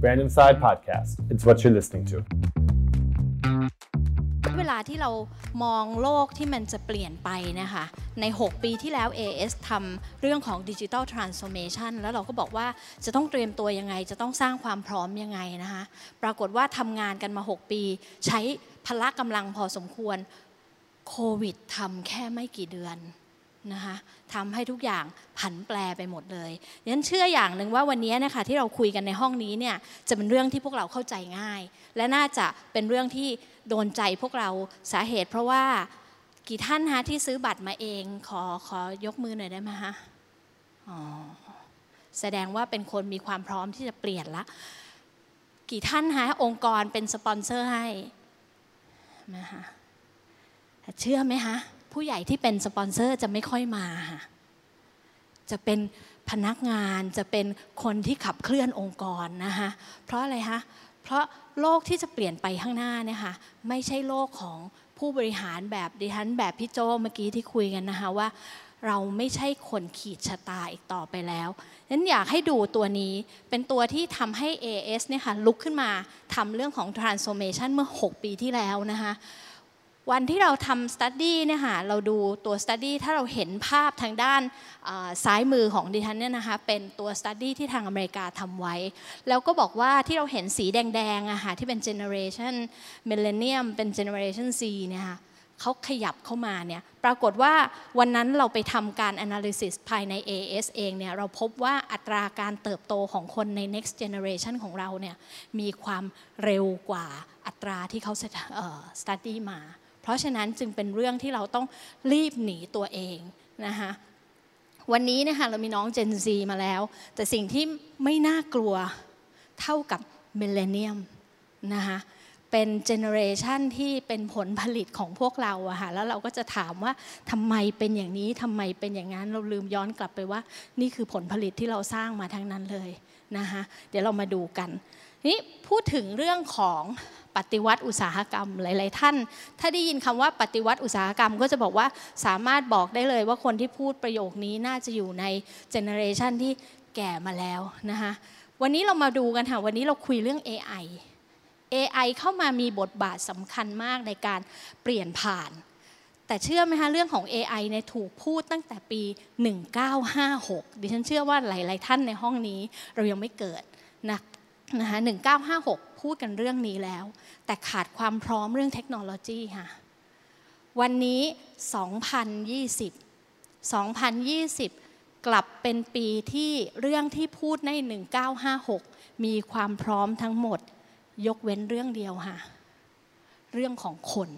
Random Side Podcast. It's what you're listening to. เวลาที่เรามองโลกที่มันจะเปลี่ยนไปนะคะ ใน 6 ปีที่แล้ว AS ทำเรื่องของ Digital Transformation แล้วเราก็บอกว่าจะต้องเตรียมตัวยังไง จะต้องสร้างความพร้อมยังไงนะคะ ปรากฏว่าทำงานกันมา 6 ปี ใช้พละกำลังพอสมควรโควิดทำแค่ไม่กี่เดือน นะคะทำให้ทุกอย่างผันแปรไปหมดเลยยันเชื่ออย่างหนึ่งว่าวันนี้นะคะที่เราคุยกันในห้องนี้เนี่ยจะเป็นเรื่องที่พวกเราเข้าใจง่าย และน่าจะเป็นเรื่องที่โดนใจพวกเราสาเหตุ เพราะว่ากี่ท่านฮะที่ซื้อบัตรมาเองขอขอยกมือหน่อยได้ไหมฮะอ๋อแสดงว่าเป็นคนมีความพร้อมที่จะเปลี่ยนละ กี่ท่านฮะองค์กรเป็นสปอนเซอร์ให้นะคะเชื่อไหมฮะ ผู้ใหญ่ที่เป็นสปอนเซอร์จะไม่ค่อยมา จะเป็นพนักงานจะเป็นคนที่ขับเคลื่อนองค์กรนะคะเพราะอะไรคะเพราะโลกที่จะเปลี่ยนไปข้างหน้าเนี่ยค่ะไม่ใช่โลกของผู้บริหารแบบดิฉันแบบพี่โจเมื่อกี้ที่คุยกันนะคะว่า เราไม่ใช่คนขีดชะตาอีกต่อไปแล้วนั้นอยากให้ดูตัวนี้เป็นตัวที่ทำให้ AS เนี่ยค่ะลุกขึ้นมาทำเรื่องของ transformation เมื่อ 6 ปีที่แล้วนะคะ วันที่เราทำ study เนี่ยค่ะเราดูตัว study ถ้าเราเห็นภาพทางด้านซ้ายมือของดิฉันเนี่ยนะคะเป็นตัว study ที่ทางอเมริกาทำไว้ แล้วก็บอกว่าที่เราเห็นสีแดงๆอะค่ะที่เป็น generation millennium เป็น generation Z เนี่ยค่ะเขาขยับเข้ามาเนี่ยปรากฏว่าวันนั้นเราไปทำการ analysis ภายใน AIS เองเนี่ยเราพบว่าอัตราการเติบโตของคนใน next generation ของเราเนี่ยมีความเร็วกว่าอัตราที่เขา study มา เพราะฉะนั้นจึงเป็นเรื่องที่เราต้องรีบหนีตัวเองนะคะวันนี้นะคะเรามีน้อง Gen Z มาแล้ว แต่สิ่งที่ไม่น่ากลัวเท่ากับ millennium นะคะเป็น generation ที่เป็นผลผลิตของพวกเราอะค่ะแล้วเราก็จะถามว่าทำไมเป็นอย่างนี้ทำไมเป็นอย่างนั้นเราลืมย้อนกลับไปว่า นี่คือผลผลิตที่เราสร้างมาทั้งนั้นเลยนะคะเดี๋ยวเรามาดูกันนี่พูดถึงเรื่องของ ปฏิวัติอุตสาหกรรมหลาย ๆ ท่าน ถ้าได้ยินคำว่าปฏิวัติอุตสาหกรรม ก็จะบอกว่าสามารถบอกได้เลยว่าคนที่พูดประโยคนี้น่าจะอยู่ในเจเนอเรชันที่แก่มาแล้วนะคะวันนี้เรามาดูกันค่ะวันนี้เราคุยเรื่อง AI AI เข้ามามีบทบาทสำคัญมากในการเปลี่ยนผ่าน แต่เชื่อไหมคะเรื่องของ AI ในถูกพูดตั้งแต่ปี 1956 ดิฉันเชื่อว่าหลาย ๆ ท่านในห้องนี้เรายังไม่เกิดนะนะคะ1956 พูดกันเรื่องนี้แล้ว แต่ขาดความพร้อมเรื่องเทคโนโลยีค่ะ วันนี้ 2020 2020 กลับเป็นปีที่เรื่องที่พูดใน 1956 มีความพร้อมทั้งหมด ยกเว้นเรื่องเดียวค่ะ เรื่องของคน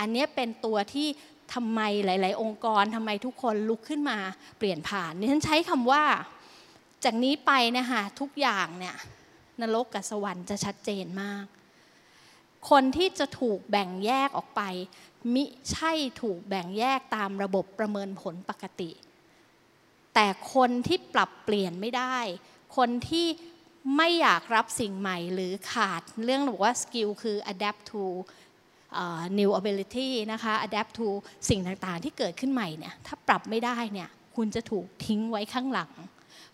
อันนี้เป็นตัวที่ทำไมหลาย ๆ องค์กรทำไมทุกคนลุกขึ้นมาเปลี่ยนผ่านนี่ฉันใช้คำว่า จากนี้ไปนะคะทุกอย่างเนี่ย นรกกับสวรรค์จะชัดเจนมาก คนที่จะถูกแบ่งแยกออกไป มิใช่ถูกแบ่งแยกตามระบบประเมินผลปกติ แต่คนที่ปรับเปลี่ยนไม่ได้ คนที่ไม่อยากรับสิ่งใหม่หรือขาดเรื่องบอกว่าสกิลคือ adapt to new ability นะคะ adapt to สิ่งต่างๆ ที่เกิดขึ้นใหม่เนี่ย ถ้าปรับไม่ได้เนี่ย คุณจะถูกทิ้งไว้ข้างหลัง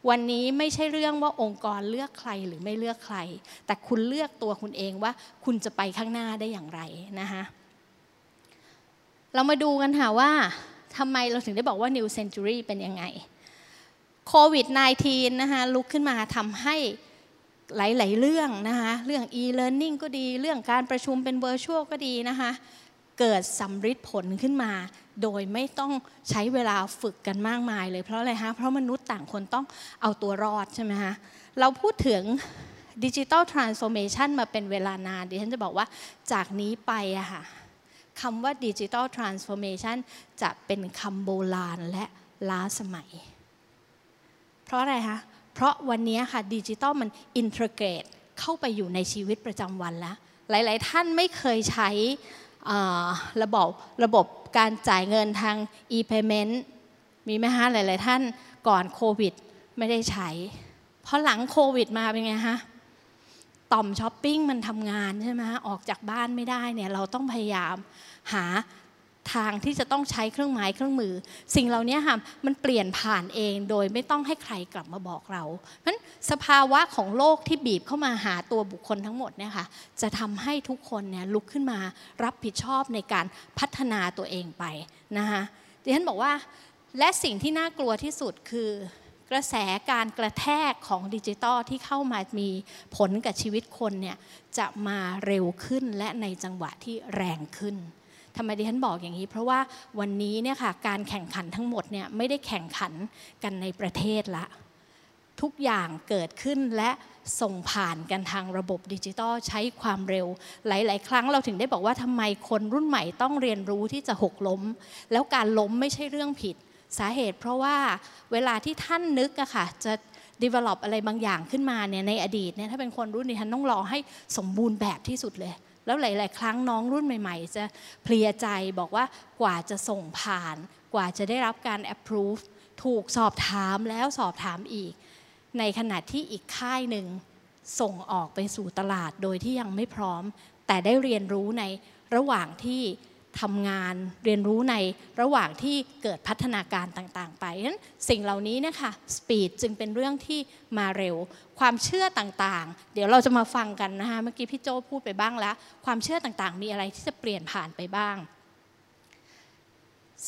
วันนี้ไม่ใช่เรื่องว่าองค์กรเลือกใครหรือไม่เลือกใคร แต่คุณเลือกตัวคุณเองว่าคุณจะไปข้างหน้าได้อย่างไรนะคะเรามาดูกันค่ะว่าทำไมเราถึงได้บอกว่า New Century เป็นยังไงโควิด -19 นะคะลุกขึ้นมาทำให้หลาย ๆ เรื่องนะคะ เรื่อง e-learning ก็ดี เรื่องการประชุมเป็น virtual ก็ดีนะคะ เกิดสัมฤทธิ์ผลขึ้นมา โดยไม่ต้องใช้เวลาฝึกกันมากมายเลยเพราะอะไรฮะเพราะมนุษย์ต่างคนต้องเอาตัวรอดใช่ไหมฮะเราพูดถึง digital transformation มาเป็นเวลานานดิฉันจะบอกว่าจากนี้ไปอะค่ะคำว่า digital transformationจะเป็นคำโบราณและล้าสมัย เพราะอะไรคะเพราะวันนี้ค่ะดิจิตอลมันอินทิเกรตเข้าไปอยู่ในชีวิตประจำวันแล้ว หลาย ๆ ท่านไม่เคยใช้ ระบบระบบการจ่ายเงินทาง e-payment มีไหมฮะหลาย ๆ ท่านก่อนโควิดไม่ได้ใช้ เพราะหลังโควิดมาเป็นไงฮะต่อมช้อปปิ้งมันทำงานใช่ไหมฮะออกจากบ้านไม่ได้เนี่ยเราต้องพยายามหา ทางที่จะต้องใช้เครื่องไม้เครื่องมือ สิ่งเหล่านี้ค่ะมันเปลี่ยนผ่านเองโดยไม่ต้องให้ใครกลับมาบอกเราเพราะฉะนั้นสภาวะของโลกที่บีบเข้ามาหาตัวบุคคลทั้งหมดเนี่ยค่ะจะทำให้ทุกคนเนี่ยลุกขึ้นมารับผิดชอบในการพัฒนาตัวเองไปนะคะดิฉันบอกว่าและสิ่งที่น่ากลัวที่สุดคือกระแสการกระแทกของดิจิตอลที่เข้ามามีผลกับชีวิตคนเนี่ยจะมาเร็วขึ้นและในจังหวะที่แรงขึ้น ทำไมดิฉันบอกอย่างนี้ เพราะว่าวันนี้เนี่ยค่ะการแข่งขันทั้งหมดเนี่ยไม่ได้แข่งขันกันในประเทศละ ทุกอย่างเกิดขึ้นและส่งผ่านกันทางระบบดิจิตอลใช้ความเร็ว หลาย ๆ ครั้งเราถึงได้บอกว่าทำไมคนรุ่นใหม่ต้องเรียนรู้ที่จะหกล้ม แล้วการล้มไม่ใช่เรื่องผิด สาเหตุเพราะว่าเวลาที่ท่านนึกอะค่ะจะ develop อะไรบางอย่างขึ้นมาเนี่ยในอดีตเนี่ยถ้าเป็นคนรุ่นนี้ท่านต้องรอให้สมบูรณ์แบบที่สุดเลย แล้วหลาย ๆ ครั้งน้องรุ่นใหม่ ๆ จะเพลียใจบอกว่ากว่าจะส่งผ่าน กว่าจะได้รับการ approve ถูกสอบถามแล้วสอบถามอีก ในขณะที่อีกค่ายหนึ่งส่งออกไปสู่ตลาดโดยที่ยังไม่พร้อม แต่ได้เรียนรู้ในระหว่างที่ ทำงานเรียนรู้ในระหว่างที่เกิดพัฒนาการต่างๆ ไปนั้นสิ่งเหล่านี้นะคะสปีดจึงเป็นเรื่องที่มาเร็ว ความเชื่อต่างๆ เดี๋ยวเราจะมาฟังกันนะคะเมื่อกี้พี่โจพูดไปบ้างแล้ว ความเชื่อต่างๆ มีอะไรที่จะเปลี่ยนผ่านไปบ้าง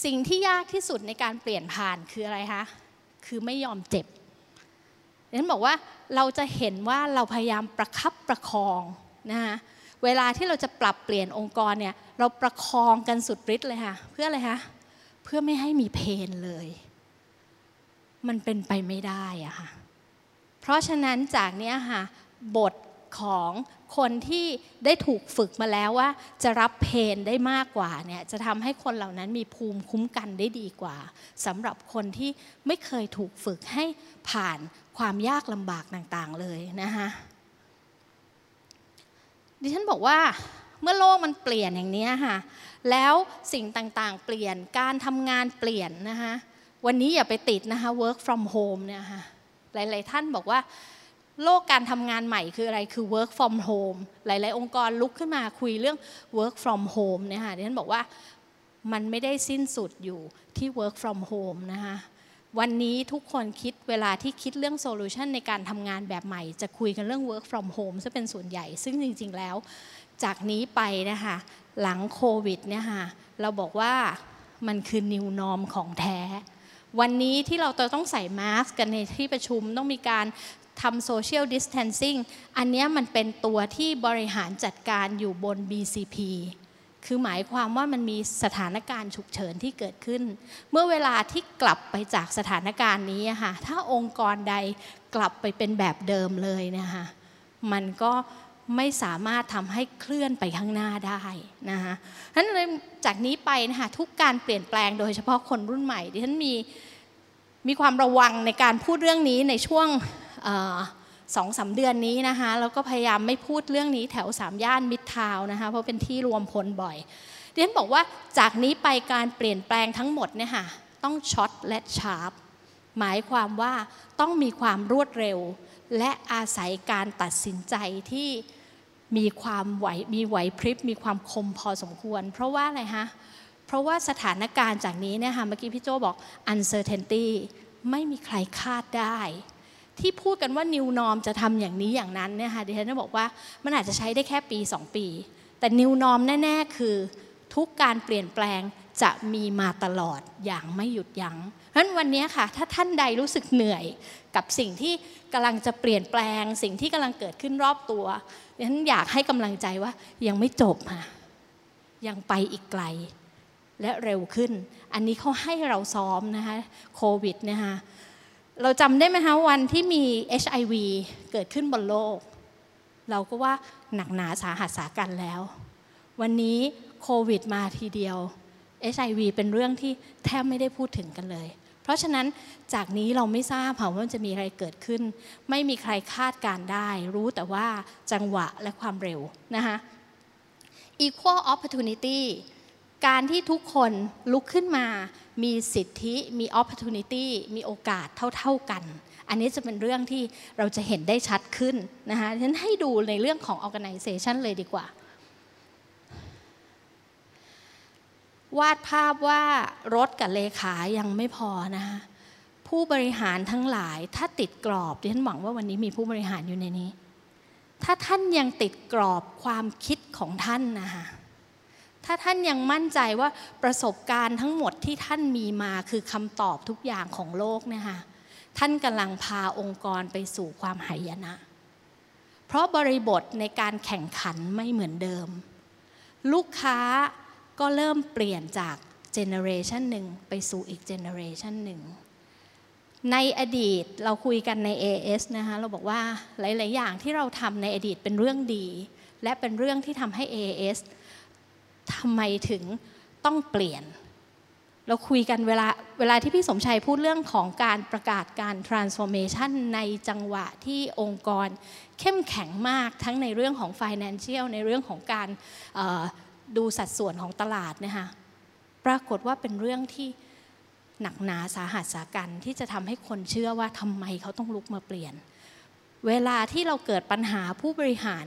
สิ่งที่ยากที่สุดในการเปลี่ยนผ่านคืออะไรคะคือไม่ยอมเจ็บนั้นบอกว่าเราจะเห็นว่าเราพยายามประคับประคองนะคะ เวลาที่เราจะปรับเปลี่ยนองค์กรเนี่ยเราประคองกันสุดฤทธิ์เลยค่ะ เพื่ออะไรคะเพื่อไม่ให้มีเพนเลย มันเป็นไปไม่ได้อะค่ะเพราะฉะนั้นจากนี้ค่ะบทของคนที่ได้ถูกฝึกมาแล้วว่า จะรับเพนได้มากกว่าเนี่ยจะทำให้คนเหล่านั้นมีภูมิคุ้มกันได้ดีกว่าสำหรับคนที่ไม่เคยถูกฝึกให้ผ่านความยากลำบากต่างๆเลยนะคะ ดิฉันบอกว่าเมื่อโลกมันเปลี่ยนอย่างนี้ค่ะ แล้วสิ่งต่างๆ เปลี่ยนการทำงานเปลี่ยนนะคะวันนี้อย่าไปติดนะคะ work from home เนี่ยค่ะหลาย ๆ ท่านบอกว่าโลกการทำงานใหม่คืออะไรคือ work from home หลาย ๆ องค์กรลุกขึ้นมาคุยเรื่อง work from home เนี่ยค่ะดิฉันบอกว่ามันไม่ได้สิ้นสุดอยู่ที่ work from home นะคะ วันนี้ทุกคนคิดเวลาที่คิดเรื่องโซลูชันในการทำงานแบบใหม่ จะคุยกันเรื่อง work from home ซะเป็นส่วนใหญ่ ซึ่งจริง ๆ แล้ว จากนี้ไปนะคะหลังโควิดเนี่ยค่ะเราบอกว่ามันคือ new norm ของแท้ วันนี้ที่เราต้องใส่มาสก์กันในที่ประชุมต้องมีการทำโซเชียลดิสเทนซิ่งอันนี้มันเป็นตัวที่บริหารจัดการอยู่บน BCP คือหมายความว่ามันมีสถานการณ์ฉุกเฉินที่เกิดขึ้น เมื่อเวลาที่กลับไปจากสถานการณ์นี้ค่ะถ้าองค์กรใดกลับไปเป็นแบบเดิมเลยนะคะมันก็ไม่สามารถทำให้เคลื่อนไปข้างหน้าได้นะคะฉะนั้นจากนี้ไปนะคะทุกการเปลี่ยนแปลงโดยเฉพาะคนรุ่นใหม่ดิฉันมีมีความระวังในการพูดเรื่องนี้ในช่วง สองสาเดือนนี้นะคะแล้วก็พยายามไม่พูดเรื่องนี้แถวสามย่านมิดทาวนะคะเพราะเป็นที่รวมพลบ่อยดิฉันบอกว่าจากนี้ไปการเปลี่ยนแปลงทั้งหมดเนี่ยค่ะต้องช็อตและชาร์ปหมายความว่าต้องมีความรวดเร็ว และอาศัยการตัดสินใจที่มีความไหวมีไหวพริบมีความคมพอสมควร เพราะว่าอะไรฮะเพราะว่าสถานการณ์จากนี้เนี่ยค่ะเมื่อกี้พี่โจบอก uncertainty ไม่มีใครคาดได้ ที่พูดกันว่า New Norm จะทำอย่างนี้อย่างนั้นเนี่ยค่ะดิฉันจะบอกว่ามันอาจจะใช้ได้แค่ปี 2 ปี แต่ New Norm แน่ ๆ คือทุกการเปลี่ยนแปลงจะมีมาตลอดอย่างไม่หยุดยัง้งเพราะฉะนั้นวันนี้ค่ะ ถ้าท่านใดรู้สึกเหนื่อยกับสิ่งที่กำลังจะเปลี่ยนแปลง สิ่งที่กำลังเกิดขึ้นรอบตัวดิฉันอยากให้กำลังใจว่ายังไม่จบค่ะยังไปอีกไกลและเร็วขึ้น อันนี้เขาให้เราซ้อมนะคะโควิดนะคะ เราจำได้ไหมคะวันที่มี HIV เกิดขึ้นบนโลก เราก็ว่าหนักหนาสาหัสสากันแล้ว วันนี้โควิดมาทีเดียว HIV เป็นเรื่องที่แทบไม่ได้พูดถึงกันเลย เพราะฉะนั้นจากนี้เราไม่ทราบว่ามันจะมีอะไรเกิดขึ้น ไม่มีใครคาดการได้ รู้แต่ว่าจังหวะและความเร็วนะคะ equal opportunity การที่ทุกคนลุกขึ้นมา มีสิทธิมี opportunity มีโอกาสเท่า ๆกัน อันนี้จะเป็นเรื่องที่เราจะเห็นได้ชัดขึ้นนะคะฉันให้ดูในเรื่องของ organization เลยดีกว่า วาดภาพว่ารถกับเลขายังไม่พอนะคะผู้บริหารทั้งหลายถ้าติดกรอบดิฉันหวังว่าวันนี้มีผู้บริหารอยู่ในนี้ ถ้าท่านยังติดกรอบความคิดของท่านนะคะ ถ้าท่านยังมั่นใจว่าประสบการณ์ทั้งหมดที่ท่านมีมาคือคำตอบทุกอย่างของโลกเนะคะท่านกำลังพาองค์กรไปสู่ความหายนะ เพราะบริบทในการแข่งขันไม่เหมือนเดิม ลูกค้าก็เริ่มเปลี่ยนจาก generation หนึ่งไปสู่อีก generation หนึ่งในอดีตเราคุยกันใน AS นะคะเราบอกว่าหลาย ๆ อย่างที่เราทำในอดีตเป็นเรื่องดี และเป็นเรื่องที่ทำให้ AS ทำไมถึงต้องเปลี่ยน เราคุยกันเวลาเวลาที่พี่สมชัยพูดเรื่องของการประกาศการ transformation ในจังหวะที่องค์กร เข้มแข็งมากทั้งในเรื่องของ financial ในเรื่องของการดูสัดส่วนของตลาดนะคะปรากฏว่าเป็นเรื่องที่หนักหนาสาหัสสากันที่จะทำให้คนเชื่อว่าทำไมเขาต้องลุกมาเปลี่ยน เวลาที่เราเกิดปัญหาผู้บริหาร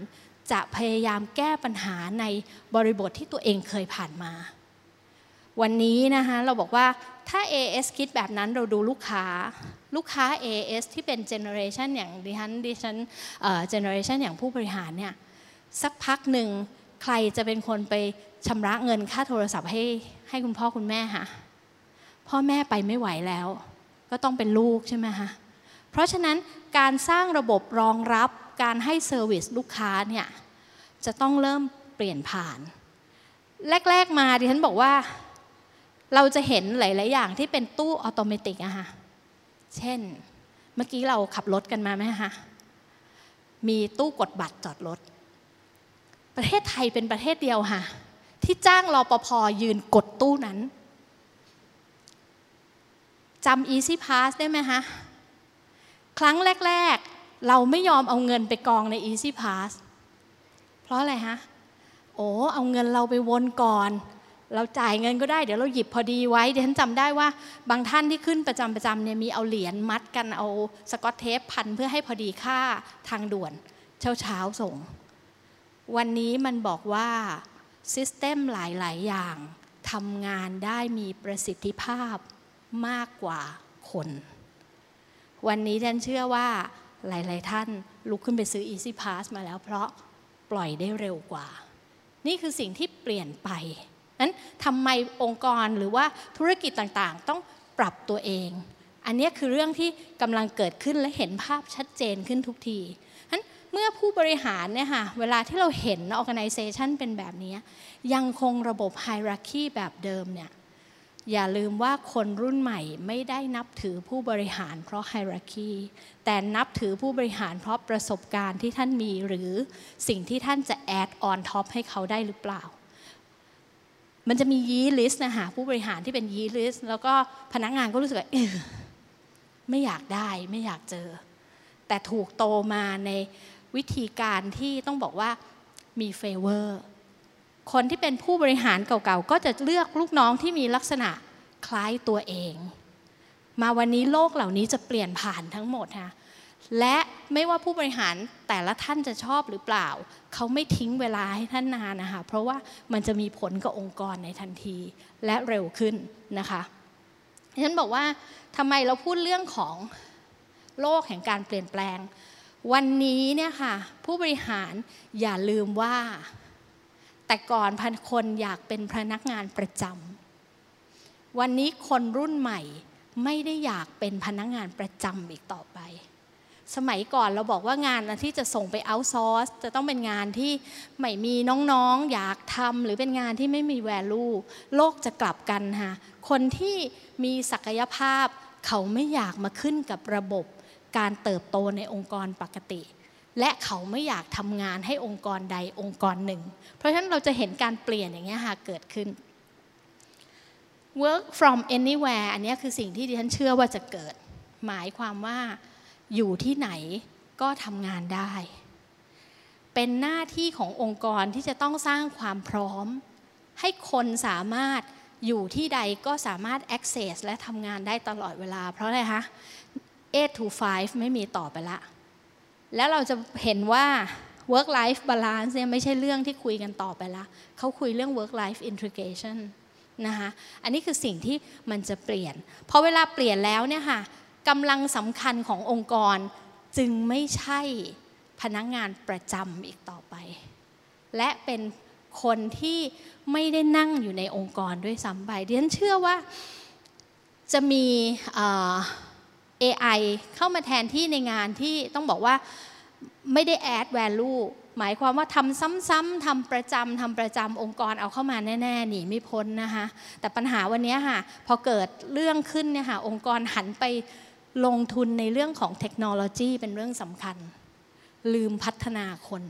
จะพยายามแก้ปัญหาในบริบทที่ตัวเองเคยผ่านมา วันนี้นะคะเราบอกว่าถ้า AS คิดแบบนั้นเราดูลูกค้า ลูกค้า AS ที่เป็นเจเนอเรชันอย่างดิฉันดิฉันเจเนอเรชันอย่างผู้บริหารเนี่ยสักพักหนึ่งใครจะเป็นคนไปชำระเงินค่าโทรศัพท์ให้ให้คุณพ่อคุณแม่คะพ่อแม่ไปไม่ไหวแล้ว ก็ต้องเป็นลูกใช่ไหมคะเพราะฉะนั้นการสร้างระบบรองรับ การให้เซอร์วิสลูกค้าเนี่ยจะต้องเริ่มเปลี่ยนผ่าน แรก ๆ มาดิฉันบอกว่าเราจะเห็นหลาย ๆ อย่างที่เป็นตู้อัตโนมัติอะค่ะ เช่น เมื่อกี้เราขับรถกันมาไหมคะ มีตู้กดบัตรจอดรถ ประเทศไทยเป็นประเทศเดียวค่ะ ที่จ้างรอปภยืนกดตู้นั้น จำ Easy Pass ได้ไหมคะ ครั้งแรก ๆ เราไม่ยอมเอาเงินไปกองใน Easy Pass เพราะอะไรฮะ โอ้เอาเงินเราไปวนก่อน เราจ่ายเงินก็ได้ เดี๋ยวเราหยิบพอดีไว้เดี๋ยวฉันจำได้ว่า บางท่านที่ขึ้นประจำประจำเนี่ยมีเอาเหรียญมัดกันเอาสกอตเทปพันเพื่อให้พอดีค่าทางด่วน เช้าเช้าส่ง วันนี้มันบอกว่าซิสเต็มหลาย ๆ อย่างทำงานได้มีประสิทธิภาพมากกว่าคน วันนี้ฉันเชื่อว่า หลาย ๆ ท่านลุกขึ้นไปซื้อ Easy Pass มาแล้ว เพราะปล่อยได้เร็วกว่า นี่คือสิ่งที่เปลี่ยนไปนั้นทำไมองค์กรหรือว่าธุรกิจต่าง ๆ ต้องปรับตัวเอง อันนี้คือเรื่องที่กำลังเกิดขึ้นและเห็นภาพชัดเจนขึ้นทุกทีนั้นเมื่อผู้บริหารเนี่ยค่ะเวลาที่เราเห็น organization เป็นแบบนี้ ยังคงระบบ hierarchy แบบเดิมเนี่ย อย่าลืมว่าคนรุ่นใหม่ไม่ได้นับถือผู้บริหารเพราะ hierarchy แต่นับถือผู้บริหารเพราะประสบการณ์ที่ท่านมีหรือสิ่งที่ท่านจะ add on top ให้เขาได้หรือเปล่า มันจะมียี้ list นะคะผู้บริหารที่เป็นยี้ list แล้วก็พนักงานก็รู้สึกว่าไม่อยากได้ไม่อยากเจอ แต่ถูกโตมาในวิธีการที่ต้องบอกว่ามีเฟเวอร์ คนที่เป็นผู้บริหารเก่าๆ ก็จะเลือกลูกน้องที่มีลักษณะคล้ายตัวเอง มาวันนี้โลกเหล่านี้จะเปลี่ยนผ่านทั้งหมดค่ะและไม่ว่าผู้บริหารแต่ละท่านจะชอบหรือเปล่า เขาไม่ทิ้งเวลาให้ท่านนานนะคะ เพราะว่ามันจะมีผลกับองค์กรในทันทีและเร็วขึ้นนะคะฉันบอกว่าทำไมเราพูดเรื่องของโลกแห่งการเปลี่ยนแปลง วันนี้เนี่ยค่ะผู้บริหารอย่าลืมว่า แต่ก่อนพันคนอยากเป็นพนักงานประจำวันนี้คนรุ่นใหม่ไม่ได้อยากเป็นพนักงานประจำอีกต่อไป สมัยก่อนเราบอกว่างานที่จะส่งไปเอาซอร์สจะต้องเป็นงานที่ไม่มีน้องๆ อยากทำหรือเป็นงานที่ไม่มีแวลูโลกจะกลับกันค่ะ คนที่มีศักยภาพเขาไม่อยากมาขึ้นกับระบบการเติบโตในองค์กรปกติ และเขาไม่อยากทำงานให้องค์กรใดองค์กรหนึ่ง เพราะฉะนั้นเราจะเห็นการเปลี่ยนอย่างเงี้ยค่ะเกิดขึ้น work from anywhere อันนี้คือสิ่งที่ดิฉันเชื่อว่าจะเกิด หมายความว่าอยู่ที่ไหนก็ทำงานได้ เป็นหน้าที่ขององค์กรที่จะต้องสร้างความพร้อม ให้คนสามารถอยู่ที่ใดก็สามารถ access และทำงานได้ตลอดเวลา เพราะอะไรคะ8 to 5 ไม่มีต่อไปละ แล้วเราจะเห็นว่า work life balance เนี่ยไม่ใช่เรื่องที่คุยกันต่อไปละเขาคุยเรื่อง work life integration นะคะอันนี้คือสิ่งที่มันจะเปลี่ยนพอเวลาเปลี่ยนแล้วเนี่ยค่ะกำลังสำคัญขององค์กรจึงไม่ใช่พนักงานประจำอีกต่อไป และเป็นคนที่ไม่ได้นั่งอยู่ในองค์กรด้วยซ้ำไปดิฉันเชื่อว่าจะมี AI เข้ามาแทนที่ในงานที่ต้องบอกว่าไม่ได้ add value หมายความว่าทำซ้ำๆทำประจำทำประจำองค์กรเอาเข้ามาแน่ๆหนีไม่พ้นนะคะแต่ปัญหาวันนี้ค่ะพอเกิดเรื่องขึ้นเนี่ยค่ะองค์กรหันไปลงทุนในเรื่องของเทคโนโลยีเป็นเรื่องสำคัญ ลืมพัฒนาคน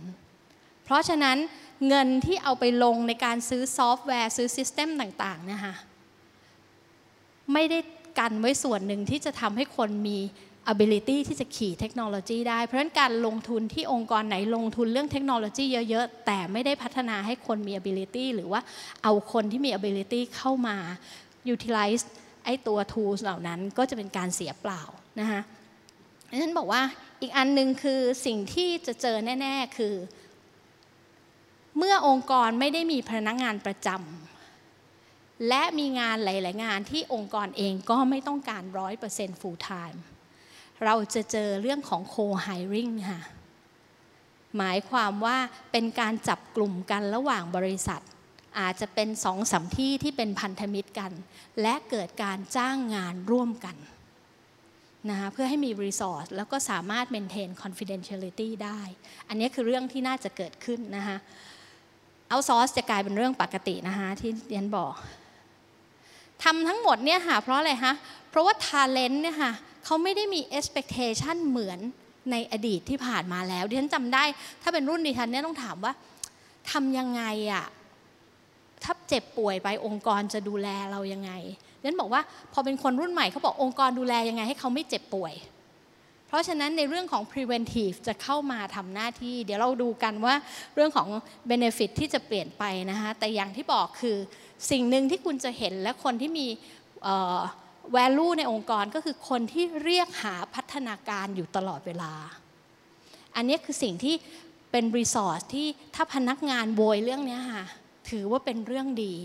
เพราะฉะนั้นเงินที่เอาไปลงในการซื้อซอฟต์แวร์ ซื้อซิสเต็มต่างๆนะคะไม่ได้ กันไว้ส่วนหนึ่งที่จะทำให้คนมี ability ที่จะขี่เทคโนโลยีได้ เพราะฉะนั้นการลงทุนที่องค์กรไหนลงทุนเรื่องเทคโนโลยีเยอะๆ แต่ไม่ได้พัฒนาให้คนมี ability หรือว่าเอาคนที่มี ability เข้ามา utilize ไอ้ตัว tools เหล่านั้นก็จะเป็นการเสียเปล่านะคะฉะนั้นบอกว่าอีกอันหนึ่งคือสิ่งที่จะเจอแน่ ๆ คือ เมื่อองค์กรไม่ได้มีพนักงานประจำ และมีงานหลาย ๆ งานที่องค์กรเองก็ไม่ต้องการร้อยเปอร์เซ็นต์ full time เราจะเจอเรื่องของ co-hiring ค่ะ หมายความว่าเป็นการจับกลุ่มกันระหว่างบริษัท อาจจะเป็นสองสามที่ที่เป็นพันธมิตรกัน และเกิดการจ้างงานร่วมกันนะคะเพื่อให้มีรีซอสแล้วก็สามารถ maintain confidentiality ได้ อันนี้คือเรื่องที่น่าจะเกิดขึ้นนะคะเอาซอสจะกลายเป็นเรื่องปกตินะคะที่เรียนบอก ทำทั้งหมดเนี่ยค่ะเพราะอะไรคะเพราะว่า talent เนี่ยค่ะเขาไม่ได้มี expectation เหมือนในอดีตที่ผ่านมาแล้วดิฉันจำได้ ถ้าเป็นรุ่นดิฉันเนี่ยต้องถามว่าทำยังไงอะถ้าเจ็บป่วยไปองค์กรจะดูแลเรายังไงดิฉันบอกว่าพอเป็นคนรุ่นใหม่เขาบอกองค์กรดูแลยังไงให้เขาไม่เจ็บป่วย ราะฉะนั้นในเรื่องของ preventive จะเข้ามาทำหน้าที่ เดี๋ยวเราดูกันว่าเรื่องของ benefit ที่จะเปลี่ยนไปนะคะแต่อย่างที่บอกคือสิ่งหนึ่งที่คุณจะเห็นและคนที่มี value ในองค์กรก็คือคนที่เรียกหาพัฒนาการอยู่ตลอดเวลา อันนี้คือสิ่งที่เป็นรีสอร์ทที่ถ้าพนักงานโวยเรื่องนี้ค่ะถือว่าเป็นเรื่องดี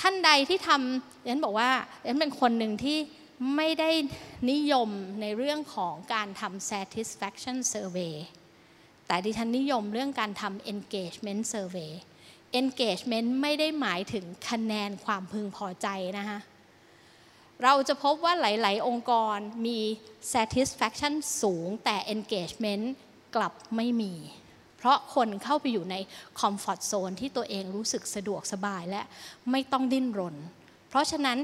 ท่านใดที่ทำฉันบอกว่าฉันเป็นคนหนึ่งที่ ไม่ได้นิยมในเรื่องของการทำ satisfaction survey แต่ดิฉันนิยมเรื่องการทำ engagement survey engagement ไม่ได้หมายถึงคะแนนความพึงพอใจนะคะเราจะพบว่าหลาย ๆ องค์กรมี satisfaction สูงแต่ engagement กลับไม่มี เพราะคนเข้าไปอยู่ใน comfort zone ที่ตัวเองรู้สึกสะดวกสบายและไม่ต้องดิ้นรน เพราะฉะนั้น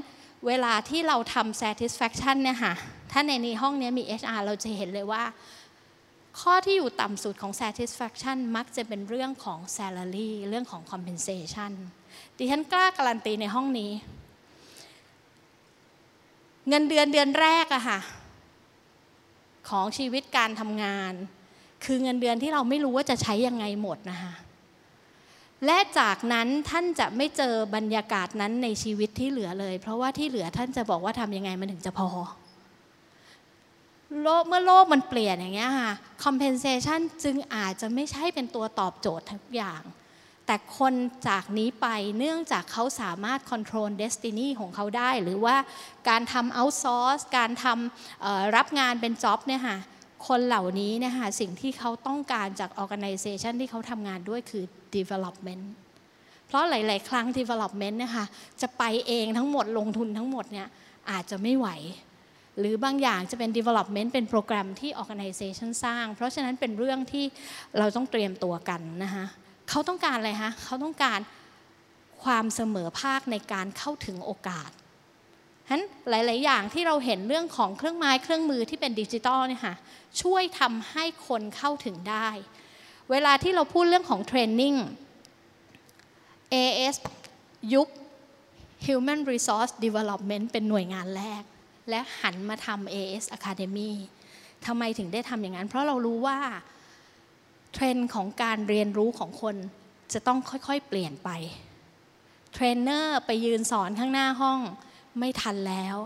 เวลาที่เราทำ satisfaction เนี่ยค่ะ ถ้าในนี้ห้องนี้มี HR เราจะเห็นเลยว่า ข้อที่อยู่ต่ำสุดของ satisfaction มักจะเป็นเรื่องของ salary เรื่องของ compensation ดิฉันกล้าการันตีในห้องนี้ เงินเดือนเดือนแรกอะค่ะ ของชีวิตการทำงาน คือเงินเดือนที่เราไม่รู้ว่าจะใช้ยังไงหมดนะคะ และจากนั้นท่านจะไม่เจอบรรยากาศนั้นในชีวิตที่เหลือเลย เพราะว่าที่เหลือท่านจะบอกว่าทำยังไงมันถึงจะพอโลกเมื่อโลกมันเปลี่ยนอย่างเงี้ยค่ะ compensation จึงอาจจะไม่ใช่เป็นตัวตอบโจทย์ทุกอย่าง แต่คนจากนี้ไปเนื่องจากเขาสามารถควบคุมเดสตินีของเขาได้ หรือว่าการทำเอาท์ซอร์สการทำรับงานเป็นจ็อบเนี่ยค่ะ คนเหล่านี้นี่ยค่ะสิ่งที่เขาต้องการจาก organization ที่เขาทำงานด้วยคือ development เพราะหลาย ๆ ครั้ง development นี่ยค่ะจะไปเองทั้งหมดลงทุนทั้งหมดเนี่ยอาจจะไม่ไหว หรือบางอย่างจะเป็น development เป็นโปรแกรมที่ organization สร้าง เพราะฉะนั้นเป็นเรื่องที่เราต้องเตรียมตัวกันนะคะเขาต้องการอะไรคะเขาต้องการความเสมอภาคในการเข้าถึงโอกาส ฉะนั้นหลาย ๆ อย่างที่เราเห็นเรื่องของเครื่องไม้เครื่องมือที่เป็นดิจิตอลเนี่ยค่ะช่วยทำให้คนเข้าถึงได้ เวลาที่เราพูดเรื่องของเทรนนิ่ง AS ยุค Human Resource Development เป็นหน่วยงานแรก และหันมาทำ AS Academy ทำไมถึงได้ทำอย่างนั้น เพราะเรารู้ว่าเทรนด์ของการเรียนรู้ของคนจะต้องค่อย ๆ เปลี่ยนไป เทรนเนอร์ไปยืนสอนข้างหน้าห้อง ไม่ทันแล้ว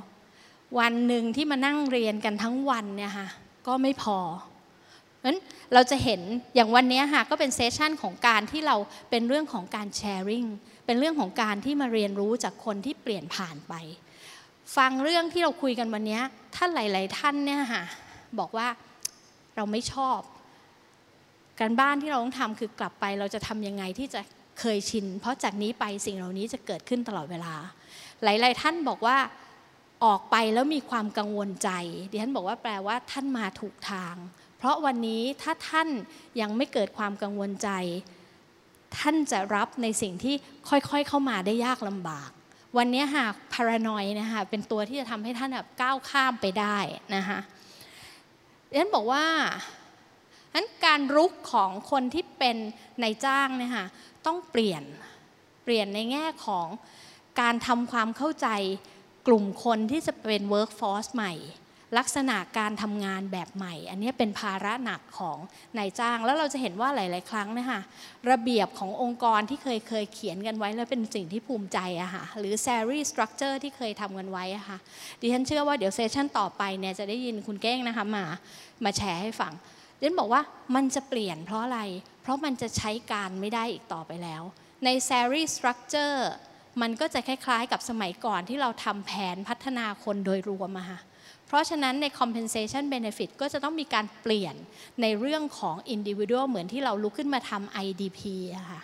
วันหนึ่งที่มานั่งเรียนกันทั้งวันเนี่ยค่ะก็ไม่พอนั้นเราจะเห็นอย่างวันนี้ค่ะก็เป็น session ของการที่เราเป็นเรื่องของการ sharing เป็นเรื่องของการที่มาเรียนรู้จากคนที่เปลี่ยนผ่านไป ฟังเรื่องที่เราคุยกันวันนี้ท่านหลาย ๆ ท่านเนี่ยค่ะบอกว่าเราไม่ชอบ การบ้านที่เราต้องทำคือกลับไปเราจะทำยังไงที่จะเคยชิน เพราะจากนี้ไปสิ่งเหล่านี้จะเกิดขึ้นตลอดเวลา หลาย ๆ ท่านบอกว่าออกไปแล้วมีความกังวลใจดิฉันบอกว่าแปลว่าท่านมาถูกทาง เพราะวันนี้ถ้าท่านยังไม่เกิดความกังวลใจ ท่านจะรับในสิ่งที่ค่อย ๆ เข้ามาได้ยากลำบาก วันนี้หากพารานอยนะคะเป็นตัวที่จะทำให้ท่านแบบก้าวข้ามไปได้นะคะดิฉันบอกว่านั้นการรุกของคนที่เป็นนายจ้างเนี่ยค่ะต้องเปลี่ยนเปลี่ยนในแง่ของ การทำความเข้าใจกลุ่มคนที่จะเป็น workforce ใหม่ ลักษณะการทำงานแบบใหม่ อันนี้เป็นภาระหนักของนายจ้าง แล้วเราจะเห็นว่าหลาย ๆ ครั้งนะคะระเบียบขององค์กรที่เคยเคยเขียนกันไว้แล้วเป็นสิ่งที่ภูมิใจอะค่ะหรือ salary structure ที่เคยทำกันไว้อะค่ะดิฉันเชื่อว่าเดี๋ยวเซสชันต่อไปเนี่ยจะได้ยินคุณเก้งนะคะมามาแชร์ให้ฟังดิฉันบอกว่ามันจะเปลี่ยนเพราะอะไร เพราะมันจะใช้การไม่ได้อีกต่อไปแล้ว ใน salary structure มันก็จะคล้ายๆ กับสมัยก่อนที่เราทำแผนพัฒนาคนโดยรวมอะค่ะเพราะฉะนั้นใน compensation benefit ก็จะต้องมีการเปลี่ยนในเรื่องของ individual เหมือนที่เราลุกขึ้นมาทำ IDP อะค่ะ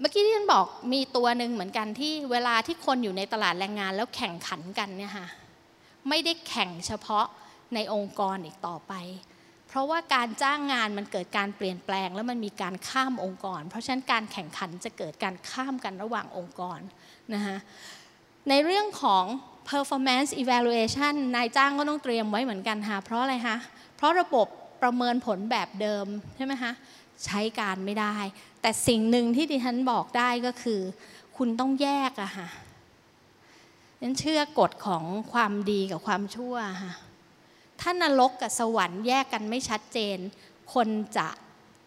เมื่อกี้ที่ฉันบอกมีตัวหนึ่งเหมือนกันที่เวลาที่คนอยู่ในตลาดแรงงานแล้วแข่งขันกันเนี่ยค่ะไม่ได้แข่งเฉพาะในองค์กรอีกต่อไป ราะว่าการจ้างงานมันเกิดการเปลี่ยนแปลง แล้วมันมีการข้ามองค์กร เพราะฉะนั้นการแข่งขันจะเกิดการข้ามกันระหว่างองค์กรนะคะในเรื่องของ performance evaluation นายจ้างก็ต้องเตรียมไว้เหมือนกันค่ะเพราะอะไรคะเพราะระบบประเมินผลแบบเดิมใช่ไหมคะใช้การไม่ได้ แต่สิ่งหนึ่งที่ดิฉันบอกได้ก็คือ คุณต้องแยกอะค่ะฉันเชื่อกฎของความดีกับความชั่วค่ะ ถ้านรกกับสวรรค์แยกกันไม่ชัดเจน คนจะ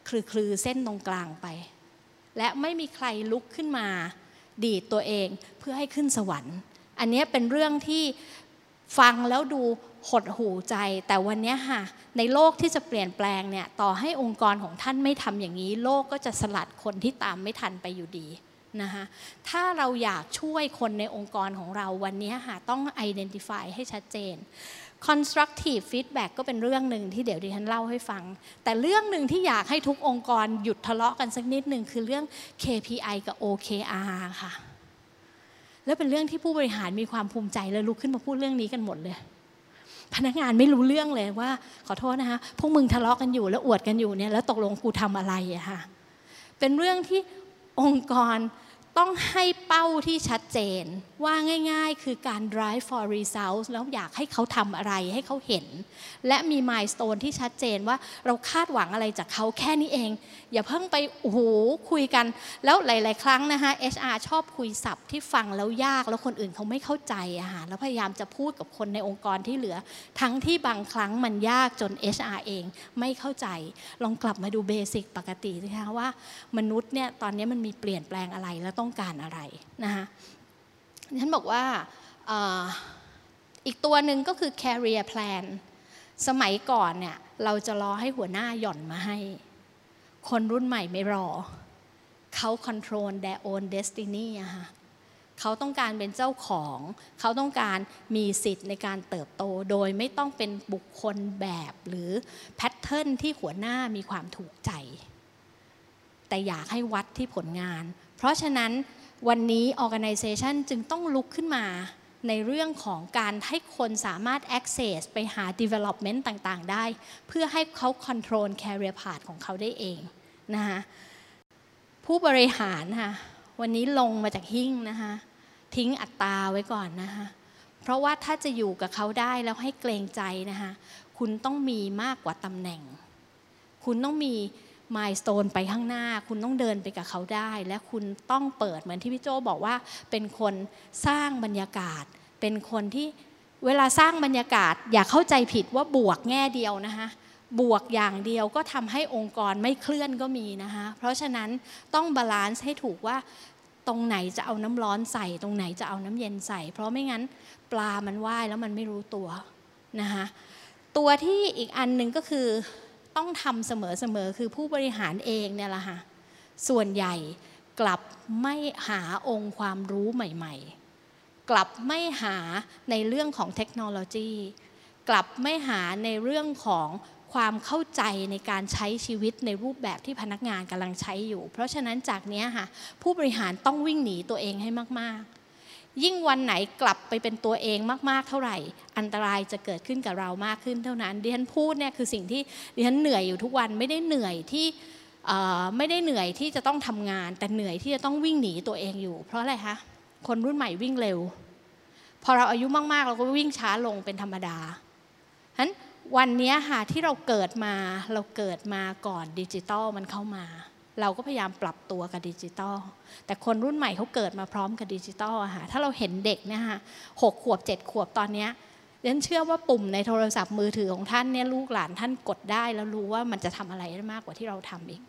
คลือคลือเส้นตรงกลางไป และไม่มีใครลุกขึ้นมา ดีดตัวเองเพื่อให้ขึ้นสวรรค์ อันนี้เป็นเรื่องที่ฟังแล้วดูหดหูใจ แต่วันนี้ค่ะ ในโลกที่จะเปลี่ยนแปลงเนี่ย ต่อให้องค์กรของท่านไม่ทำอย่างนี้ โลกก็จะสลัดคนที่ตามไม่ทันไปอยู่ดี นะคะถ้าเราอยากช่วยคนในองค์กรของเราวันนี้ค่ะต้อง identify ให้ชัดเจน constructive feedback ก็เป็นเรื่องหนึ่งที่เดี๋ยวดิฉันเล่าให้ฟัง แต่เรื่องหนึ่งที่อยากให้ทุกองค์กรหยุดทะเลาะกันสักนิดหนึ่งคือเรื่อง KPI กับ OKR ค่ะ แล้วเป็นเรื่องที่ผู้บริหารมีความภูมิใจแล้วลุกขึ้นมาพูดเรื่องนี้กันหมดเลย พนักงานไม่รู้เรื่องเลยว่า ขอโทษนะคะพวกมึงทะเลาะกันอยู่แล้วอวดกันอยู่เนี่ยแล้วตกลงกูทำอะไรอะค่ะเป็นเรื่องที่ องค์กร ต้องให้เป้าที่ชัดเจนว่าง่ายๆ คือการ drive for results แล้วอยากให้เขาทำอะไรให้เขาเห็น และมี milestone ที่ชัดเจนว่าเราคาดหวังอะไรจากเขาแค่นี้เอง อย่าเพิ่งไปโอ้โหคุยกัน แล้วหลาย ๆ ครั้งนะคะ HR ชอบคุยศัพท์ที่ฟังแล้วยากแล้วคนอื่นเขาไม่เข้าใจอะค่ะแล้วพยายามจะพูดกับคนในองค์กรที่เหลือ ทั้งที่บางครั้งมันยากจน HR เองไม่เข้าใจ ลองกลับมาดูเบสิกปกติสิคะว่า มนุษย์เนี่ยตอนนี้มันมีเปลี่ยนแปลงอะไรแล้วต้องการอะไรนะคะฉันบอกว่าอีกตัวหนึ่งก็คือ career plan สมัยก่อนเนี่ยเราจะรอให้หัวหน้าหย่อนมาให้ คนรุ่นใหม่ไม่รอ เขา control their own destiny อะค่ะเขาต้องการเป็นเจ้าของ เขาต้องการมีสิทธิ์ในการเติบโต โดยไม่ต้องเป็นบุคคลแบบหรือแพทเทิร์นที่หัวหน้ามีความถูกใจ แต่อยากให้วัดที่ผลงาน เพราะฉะนั้นวันนี้ organization จึงต้องลุกขึ้นมาในเรื่องของการให้คนสามารถ access ไปหา development ต่างๆ ได้ เพื่อให้เขา control career path ของเขาได้เองนะคะผู้บริหารค่ะวันนี้ลงมาจากหิ้งนะคะทิ้งอัตราไว้ก่อนนะคะเพราะว่าถ้าจะอยู่กับเขาได้แล้วให้เกรงใจนะคะคุณต้องมีมากกว่าตำแหน่ง คุณต้องมี milestone ไปข้างหน้า คุณต้องเดินไปกับเขาได้ และคุณต้องเปิดเหมือนที่พี่โจบอกว่า เป็นคนสร้างบรรยากาศ เป็นคนที่เวลาสร้างบรรยากาศ อย่าเข้าใจผิดว่าบวกแง่เดียวนะคะบวกอย่างเดียวก็ทำให้องค์กรไม่เคลื่อนก็มีนะคะเพราะฉะนั้นต้อง balance ให้ถูกว่าตรงไหนจะเอาน้ำร้อนใส่ ตรงไหนจะเอาน้ำเย็นใส่ เพราะไม่งั้นปลามันว่ายแล้วมันไม่รู้ตัวนะคะตัวที่อีกอันหนึ่งก็คือ ต้องทำเสมอๆ คือผู้บริหารเองเนี่ยแหละค่ะส่วนใหญ่กลับไม่หาองค์ความรู้ใหม่ๆ กลับไม่หาในเรื่องของเทคโนโลยี กลับไม่หาในเรื่องของความเข้าใจในการใช้ชีวิตในรูปแบบที่พนักงานกำลังใช้อยู่ เพราะฉะนั้นจากนี้ค่ะผู้บริหารต้องวิ่งหนีตัวเองให้มากๆ ยิ่งวันไหนกลับไปเป็นตัวเองมาก ๆ เท่าไหร่ อันตรายจะเกิดขึ้นกับเรามากขึ้นเท่านั้นดิฉันพูดเนี่ยคือสิ่งที่ดิฉันเหนื่อยอยู่ทุกวันไม่ได้เหนื่อยที่ไม่ได้เหนื่อยที่จะต้องทำงาน แต่เหนื่อยที่จะต้องวิ่งหนีตัวเองอยู่ เพราะอะไรคะคนรุ่นใหม่วิ่งเร็ว พอเราอายุมาก ๆ เราก็วิ่งช้าลงเป็นธรรมดาฉะนั้นวันนี้ค่ะที่เราเกิดมาเราเกิดมาก่อนดิจิตอลมันเข้ามา เราก็พยายามปรับตัวกับดิจิตอลแต่คนรุ่นใหม่เขาเกิดมาพร้อมกับดิจิตอลอะค่ะถ้าเราเห็นเด็กเนี่ยค่ะหกขวบเจ็ดขวบตอนเนี้ยฉันเชื่อว่าปุ่มในโทรศัพท์มือถือของท่านเนี่ยลูกหลานท่านกดได้แล้วรู้ว่ามันจะทำอะไรได้มากกว่าที่เราทำอีก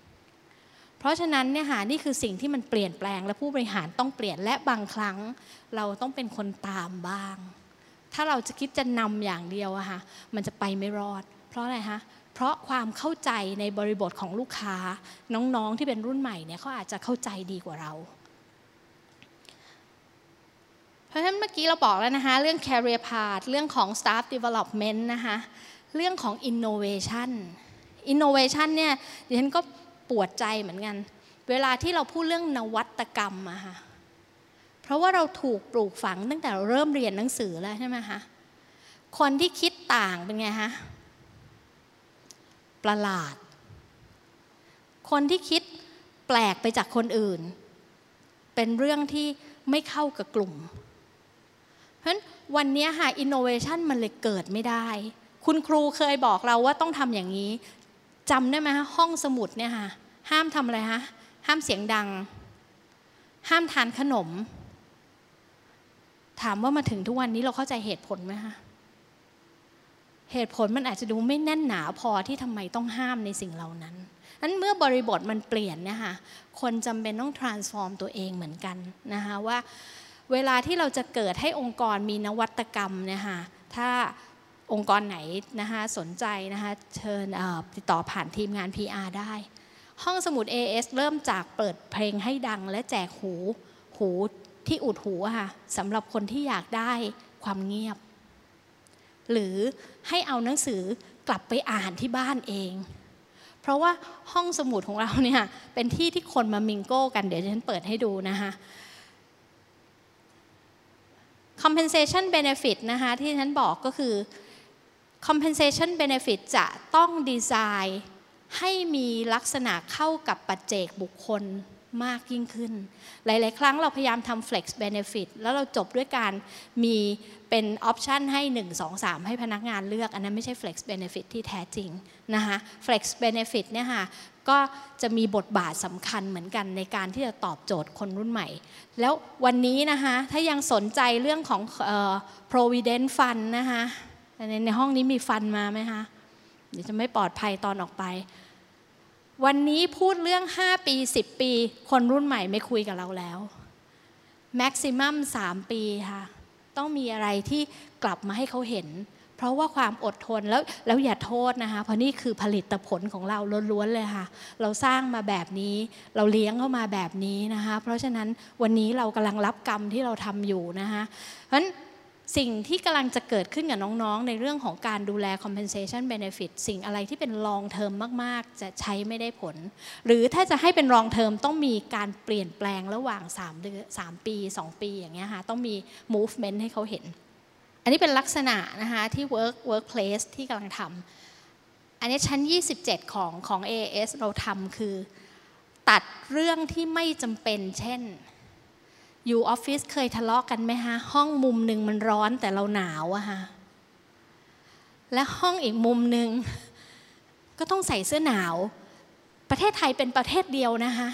เพราะฉะนั้นเนี่ยค่ะนี่คือสิ่งที่มันเปลี่ยนแปลง และผู้บริหารต้องเปลี่ยนและบางครั้ง เราต้องเป็นคนตามบ้าง ถ้าเราจะคิดจะนำอย่างเดียวอะค่ะมันจะไปไม่รอด เพราะอะไรคะ เพราะความเข้าใจในบริบทของลูกค้าน้องๆที่เป็นรุ่นใหม่เนี่ยเขาอาจจะเข้าใจดีกว่าเรา เพราะฉะนั้นเมื่อกี้เราบอกแล้วนะคะ เรื่อง career path เรื่องของ staff development นะคะเรื่องของ innovation innovation เนี่ยดิฉันก็ปวดใจเหมือนกัน เวลาที่เราพูดเรื่องนวัตกรรมอะค่ะเพราะว่าเราถูกปลูกฝังตั้งแต่เราเริ่มเรียนหนังสือแล้วใช่ไหมคะคนที่คิดต่างเป็นไงฮะ ประหลาด คนที่คิดแปลกไปจากคนอื่น เป็นเรื่องที่ไม่เข้ากับกลุ่ม เพราะฉะนั้นวันนี้ค่ะอินโนเวชันมันเลยเกิดไม่ได้ คุณครูเคยบอกเราว่าต้องทำอย่างนี้จำได้ไหมฮะห้องสมุดเนี่ยค่ะห้ามทำอะไรฮะห้ามเสียงดัง ห้ามทานขนม ถามว่ามาถึงทุกวันนี้เราเข้าใจเหตุผลไหมคะ เหตุผลมันอาจจะดูไม่แน่นหนาพอที่ทำไมต้องห้ามในสิ่งเหล่านั้นนั้นเมื่อบริบทมันเปลี่ยนนะคะคนจำเป็นต้อง transform ตัวเองเหมือนกันนะคะว่าเวลาที่เราจะเกิดให้องค์กรมีนวัตกรรมนะคะถ้าองค์กรไหนนะคะสนใจนะคะเชิญติดต่อผ่านทีมงาน PR ได้ ห้องสมุด AS เริ่มจากเปิดเพลงให้ดังและแจกหูหูที่อุดหูค่ะสำหรับคนที่อยากได้ความเงียบ หรือให้เอาหนังสือกลับไปอ่านที่บ้านเอง เพราะว่าห้องสมุดของเราเนี่ยเป็นที่ที่คนมามิงโก้กันเดี๋ยวฉันเปิดให้ดูนะคะ compensation benefit นะคะที่ฉันบอกก็คือ compensation benefit จะต้องดีไซน์ให้มีลักษณะเข้ากับปัจเจกบุคคล มากยิ่งขึ้น หลาย ๆ ครั้งเราพยายามทำ flex benefit แล้วเราจบด้วยการมีเป็นออปชันให้ 1 2 3 ให้พนักงานเลือก อันนั้นไม่ใช่ flex benefit ที่แท้จริงนะคะ flex benefit เนี่ยค่ะก็จะมีบทบาทสำคัญเหมือนกันในการที่จะตอบโจทย์คนรุ่นใหม่ แล้ววันนี้นะคะถ้ายังสนใจเรื่องของ provident fund นะคะในในห้องนี้มีฟันมาไหมคะเดี๋ยวจะไม่ปลอดภัยตอนออกไป วันนี้พูดเรื่อง 5 ปี 10 ปี คนรุ่นใหม่ไม่คุยกับเราแล้วแม็กซิมัม3ปีค่ะ ต้องมีอะไรที่กลับมาให้เขาเห็น เพราะว่าความอดทนแล้วแล้วอย่าโทษนะคะ เพราะนี่คือผลิตผลของเราล้วนๆเลยค่ะ เราสร้างมาแบบนี้ เราเลี้ยงเข้ามาแบบนี้นะคะ เพราะฉะนั้นวันนี้เรากำลังรับกรรมที่เราทำอยู่นะคะเพราะฉะนั้น สิ่งที่กำลังจะเกิดขึ้นกับน้องๆ ในเรื่องของการดูแล compensation benefit สิ่งอะไรที่เป็น long term มาก ๆ จะใช้ไม่ได้ผล หรือถ้าจะให้เป็น long term ต้องมีการเปลี่ยนแปลงระหว่าง3เดือน3ปี 2 ปีอย่างเงี้ยค่ะต้องมี movement ให้เขาเห็น อันนี้เป็นลักษณะนะคะที่ work workplace ที่กำลังทำอันนี้ชั้น 27 ของของ AS เราทำคือ ตัดเรื่องที่ไม่จำเป็นเช่น อยู่ออฟฟิศเคยทะเลาะกันไหมฮะ ห้องมุมหนึ่งมันร้อนแต่เราหนาวอะฮะ และห้องอีกมุมหนึ่งก็ต้องใส่เสื้อหนาว ประเทศไทยเป็นประเทศเดียวนะคะ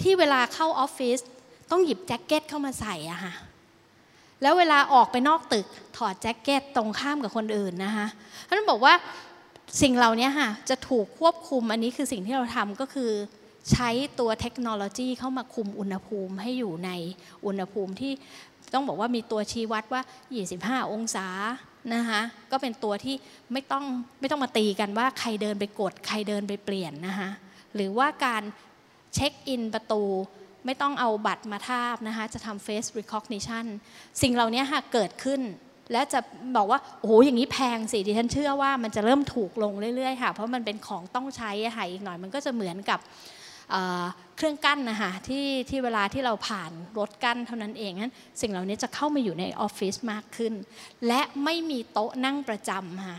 ที่เวลาเข้าออฟฟิศต้องหยิบแจ็คเก็ตเข้ามาใส่อะฮะแล้วเวลาออกไปนอกตึกถอดแจ็คเก็ตตรงข้ามกับคนอื่นนะคะท่านบอกว่าสิ่งเหล่านี้ค่ะจะถูกควบคุมอันนี้คือสิ่งที่เราทำก็คือ ใช้ตัวเทคโนโลยีเข้ามาคุมอุณหภูมิให้อยู่ในอุณหภูมิที่ต้องบอกว่ามีตัวชี้วัดว่า 25 องศานะคะก็เป็นตัวที่ไม่ต้องไม่ต้องมาตีกันว่าใครเดินไปกด ใครเดินไปเปลี่ยนนะคะหรือว่าการเช็คอินประตูไม่ต้องเอาบัตรมาทาบนะคะจะทำ face recognition สิ่งเหล่านี้ค่ะเกิดขึ้น และจะบอกว่า โอ้โหอย่างนี้แพงสิดิฉันเชื่อว่ามันจะเริ่มถูกลงเรื่อยๆค่ะ เพราะมันเป็นของต้องใช้ค่ะอีกหน่อยมันก็จะเหมือนกับ เครื่องกั้นนะคะที่ที่เวลาที่เราผ่านรถกั้นเท่านั้นเองนั้นสิ่งเหล่านี้จะเข้ามาอยู่ในออฟฟิศมากขึ้น และไม่มีโต๊ะนั่งประจำค่ะ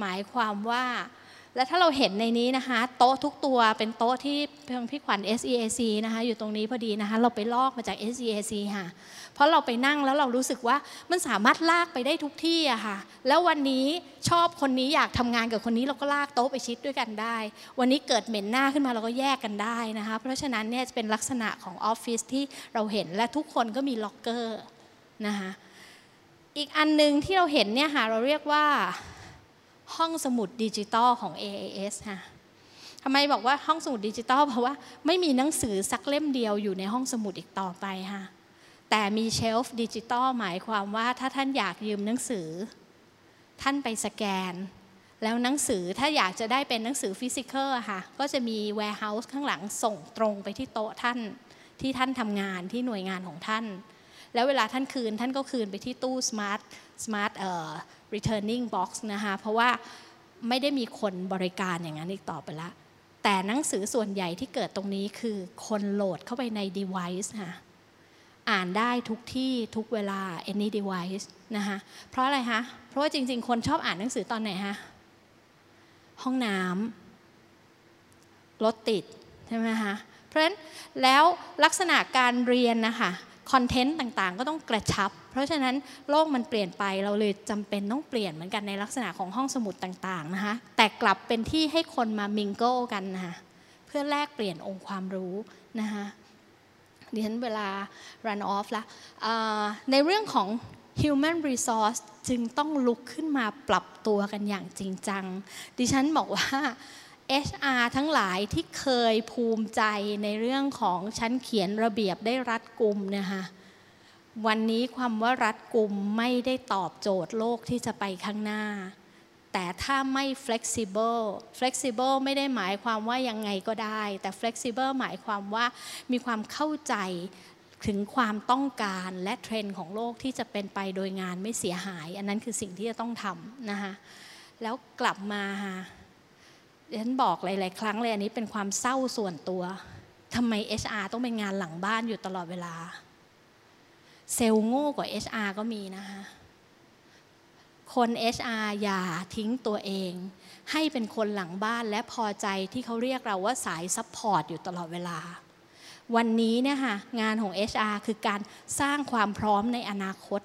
หมายความว่า และถ้าเราเห็นในนี้นะคะ โต๊ะทุกตัวเป็นโต๊ะที่เพียงพี่ขวัญ SEAC นะคะอยู่ตรงนี้พอดีนะคะ เราไปลอกมาจาก SEAC ค่ะ เพราะเราไปนั่งแล้วเรารู้สึกว่ามันสามารถลากไปได้ทุกที่อะค่ะ แล้ววันนี้ชอบคนนี้อยากทำงานกับคนนี้เราก็ลากโต๊ะไปชิดด้วยกันได้ วันนี้เกิดเหม็นหน้าขึ้นมาเราก็แยกกันได้นะคะ เพราะฉะนั้นเนี่ยจะเป็นลักษณะของออฟฟิศที่เราเห็นและทุกคนก็มีล็อกเกอร์นะคะ อีกอันหนึ่งที่เราเห็นเนี่ยค่ะเราเรียกว่า ห้องสมุดดิจิตอลของ AIS ค่ะทำไมบอกว่าห้องสมุดดิจิตอลเพราะว่าไม่มีหนังสือสักเล่มเดียวอยู่ในห้องสมุดอีกต่อไปค่ะแต่มี shelf digital หมายความว่าถ้าท่านอยากยืมหนังสือ ท่านไปสแกน แล้วหนังสือถ้าอยากจะได้เป็นหนังสือ physical ค่ะก็จะมี warehouse ข้างหลังส่งตรงไปที่โต๊ะท่านที่ท่านทำงานที่หน่วยงานของท่าน แล้วเวลาท่านคืนท่านก็คืนไปที่ตู้ smart smart เอ่อ returning box นะคะเพราะว่าไม่ได้มีคนบริการอย่างนั้นอีกต่อไปละ แต่หนังสือส่วนใหญ่ที่เกิดตรงนี้คือคนโหลดเข้าไปใน device ค่ะอ่านได้ทุกที่ทุกเวลา any device นะคะเพราะอะไรคะเพราะว่าจริง ๆ คนชอบอ่านหนังสือตอนไหนคะห้องน้ำรถติดใช่ไหมคะเพราะฉะนั้นแล้วลักษณะการเรียนนะคะ คอนเทนต์ต่างๆ ก็ต้องกระชับ เพราะฉะนั้นโลกมันเปลี่ยนไปเราเลยจำเป็นต้องเปลี่ยนเหมือนกันในลักษณะของห้องสมุดต่างๆนะคะแต่กลับเป็นที่ให้คนมามิงโก้กันนะคะเพื่อแลกเปลี่ยนองค์ความรู้นะคะดิฉันเวลา run off ละในเรื่องของ human resource จึงต้องลุกขึ้นมาปรับตัวกันอย่างจริงจัง ดิฉันบอกว่า HR ทั้งหลายที่เคยภูมิใจในเรื่องของชั้นเขียนระเบียบได้รัดกุมนะคะวันนี้ความว่ารัดกุมไม่ได้ตอบโจทย์โลกที่จะไปข้างหน้า แต่ถ้าไม่ flexible flexible ไม่ได้หมายความว่ายังไงก็ได้ แต่ flexible หมายความว่ามีความเข้าใจถึงความต้องการและเทรนด์ของโลกที่จะเป็นไปโดยงานไม่เสียหาย อันนั้นคือสิ่งที่จะต้องทำนะคะแล้วกลับมา ฉันบอกหลาย ๆ ครั้งเลยอันนี้เป็นความเศร้าส่วนตัวทำไม HR ต้องเป็นงานหลังบ้านอยู่ตลอดเวลา เซลล์โง่กว่า HR ก็มีนะคะคน HR อย่าทิ้งตัวเอง ให้เป็นคนหลังบ้านและพอใจที่เขาเรียกเราว่าสาย support อยู่ตลอดเวลา วันนี้เนี่ยค่ะงานของ HR คือการสร้างความพร้อมในอนาคต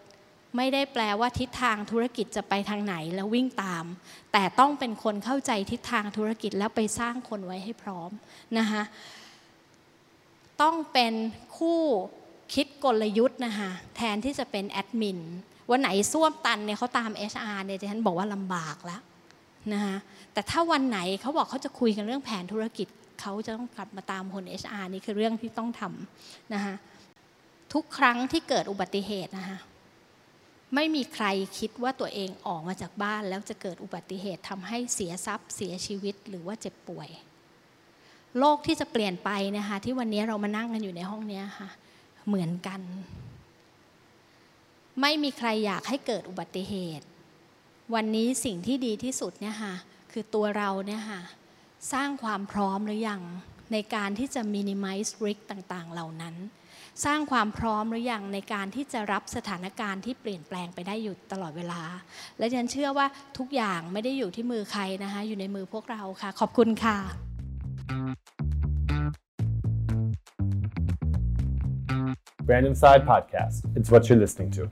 ไม่ได้แปลว่าทิศทางธุรกิจจะไปทางไหนแล้ววิ่งตาม แต่ต้องเป็นคนเข้าใจทิศทางธุรกิจแล้วไปสร้างคนไว้ให้พร้อมนะคะต้องเป็นคู่คิดกลยุทธ์นะคะแทนที่จะเป็นแอดมินวันไหนส้วมตันเนี่ยเขาตาม HR เนี่ยฉันบอกว่าลำบากแล้วนะคะแต่ถ้าวันไหนเขาบอกเขาจะคุยกันเรื่องแผนธุรกิจเขาจะต้องกลับมาตามคน HR นี่คือเรื่องที่ต้องทำนะคะทุกครั้งที่เกิดอุบัติเหตุนะคะ ไม่มีใครคิดว่าตัวเองออกมาจากบ้าน แล้วจะเกิดอุบัติเหตุทำให้เสียทรัพย์ เสียชีวิตหรือว่าเจ็บป่วย โลกที่จะเปลี่ยนไปนะคะที่วันนี้เรามานั่งกันอยู่ในห้องนี้ค่ะเหมือนกัน ไม่มีใครอยากให้เกิดอุบัติเหตุ วันนี้สิ่งที่ดีที่สุดเนี่ยค่ะคือตัวเราเนี่ยค่ะสร้างความพร้อมหรือยังในการที่จะ minimize risk ต่างๆ เหล่านั้น สร้างความพร้อมหรือยังในการที่จะรับสถานการณ์ที่เปลี่ยนแปลงไปได้อยู่ตลอดเวลา และฉันเชื่อว่าทุกอย่างไม่ได้อยู่ที่มือใครนะคะ อยู่ในมือพวกเราค่ะ ขอบคุณค่ะ Random Side Podcast. It's what you're listening to.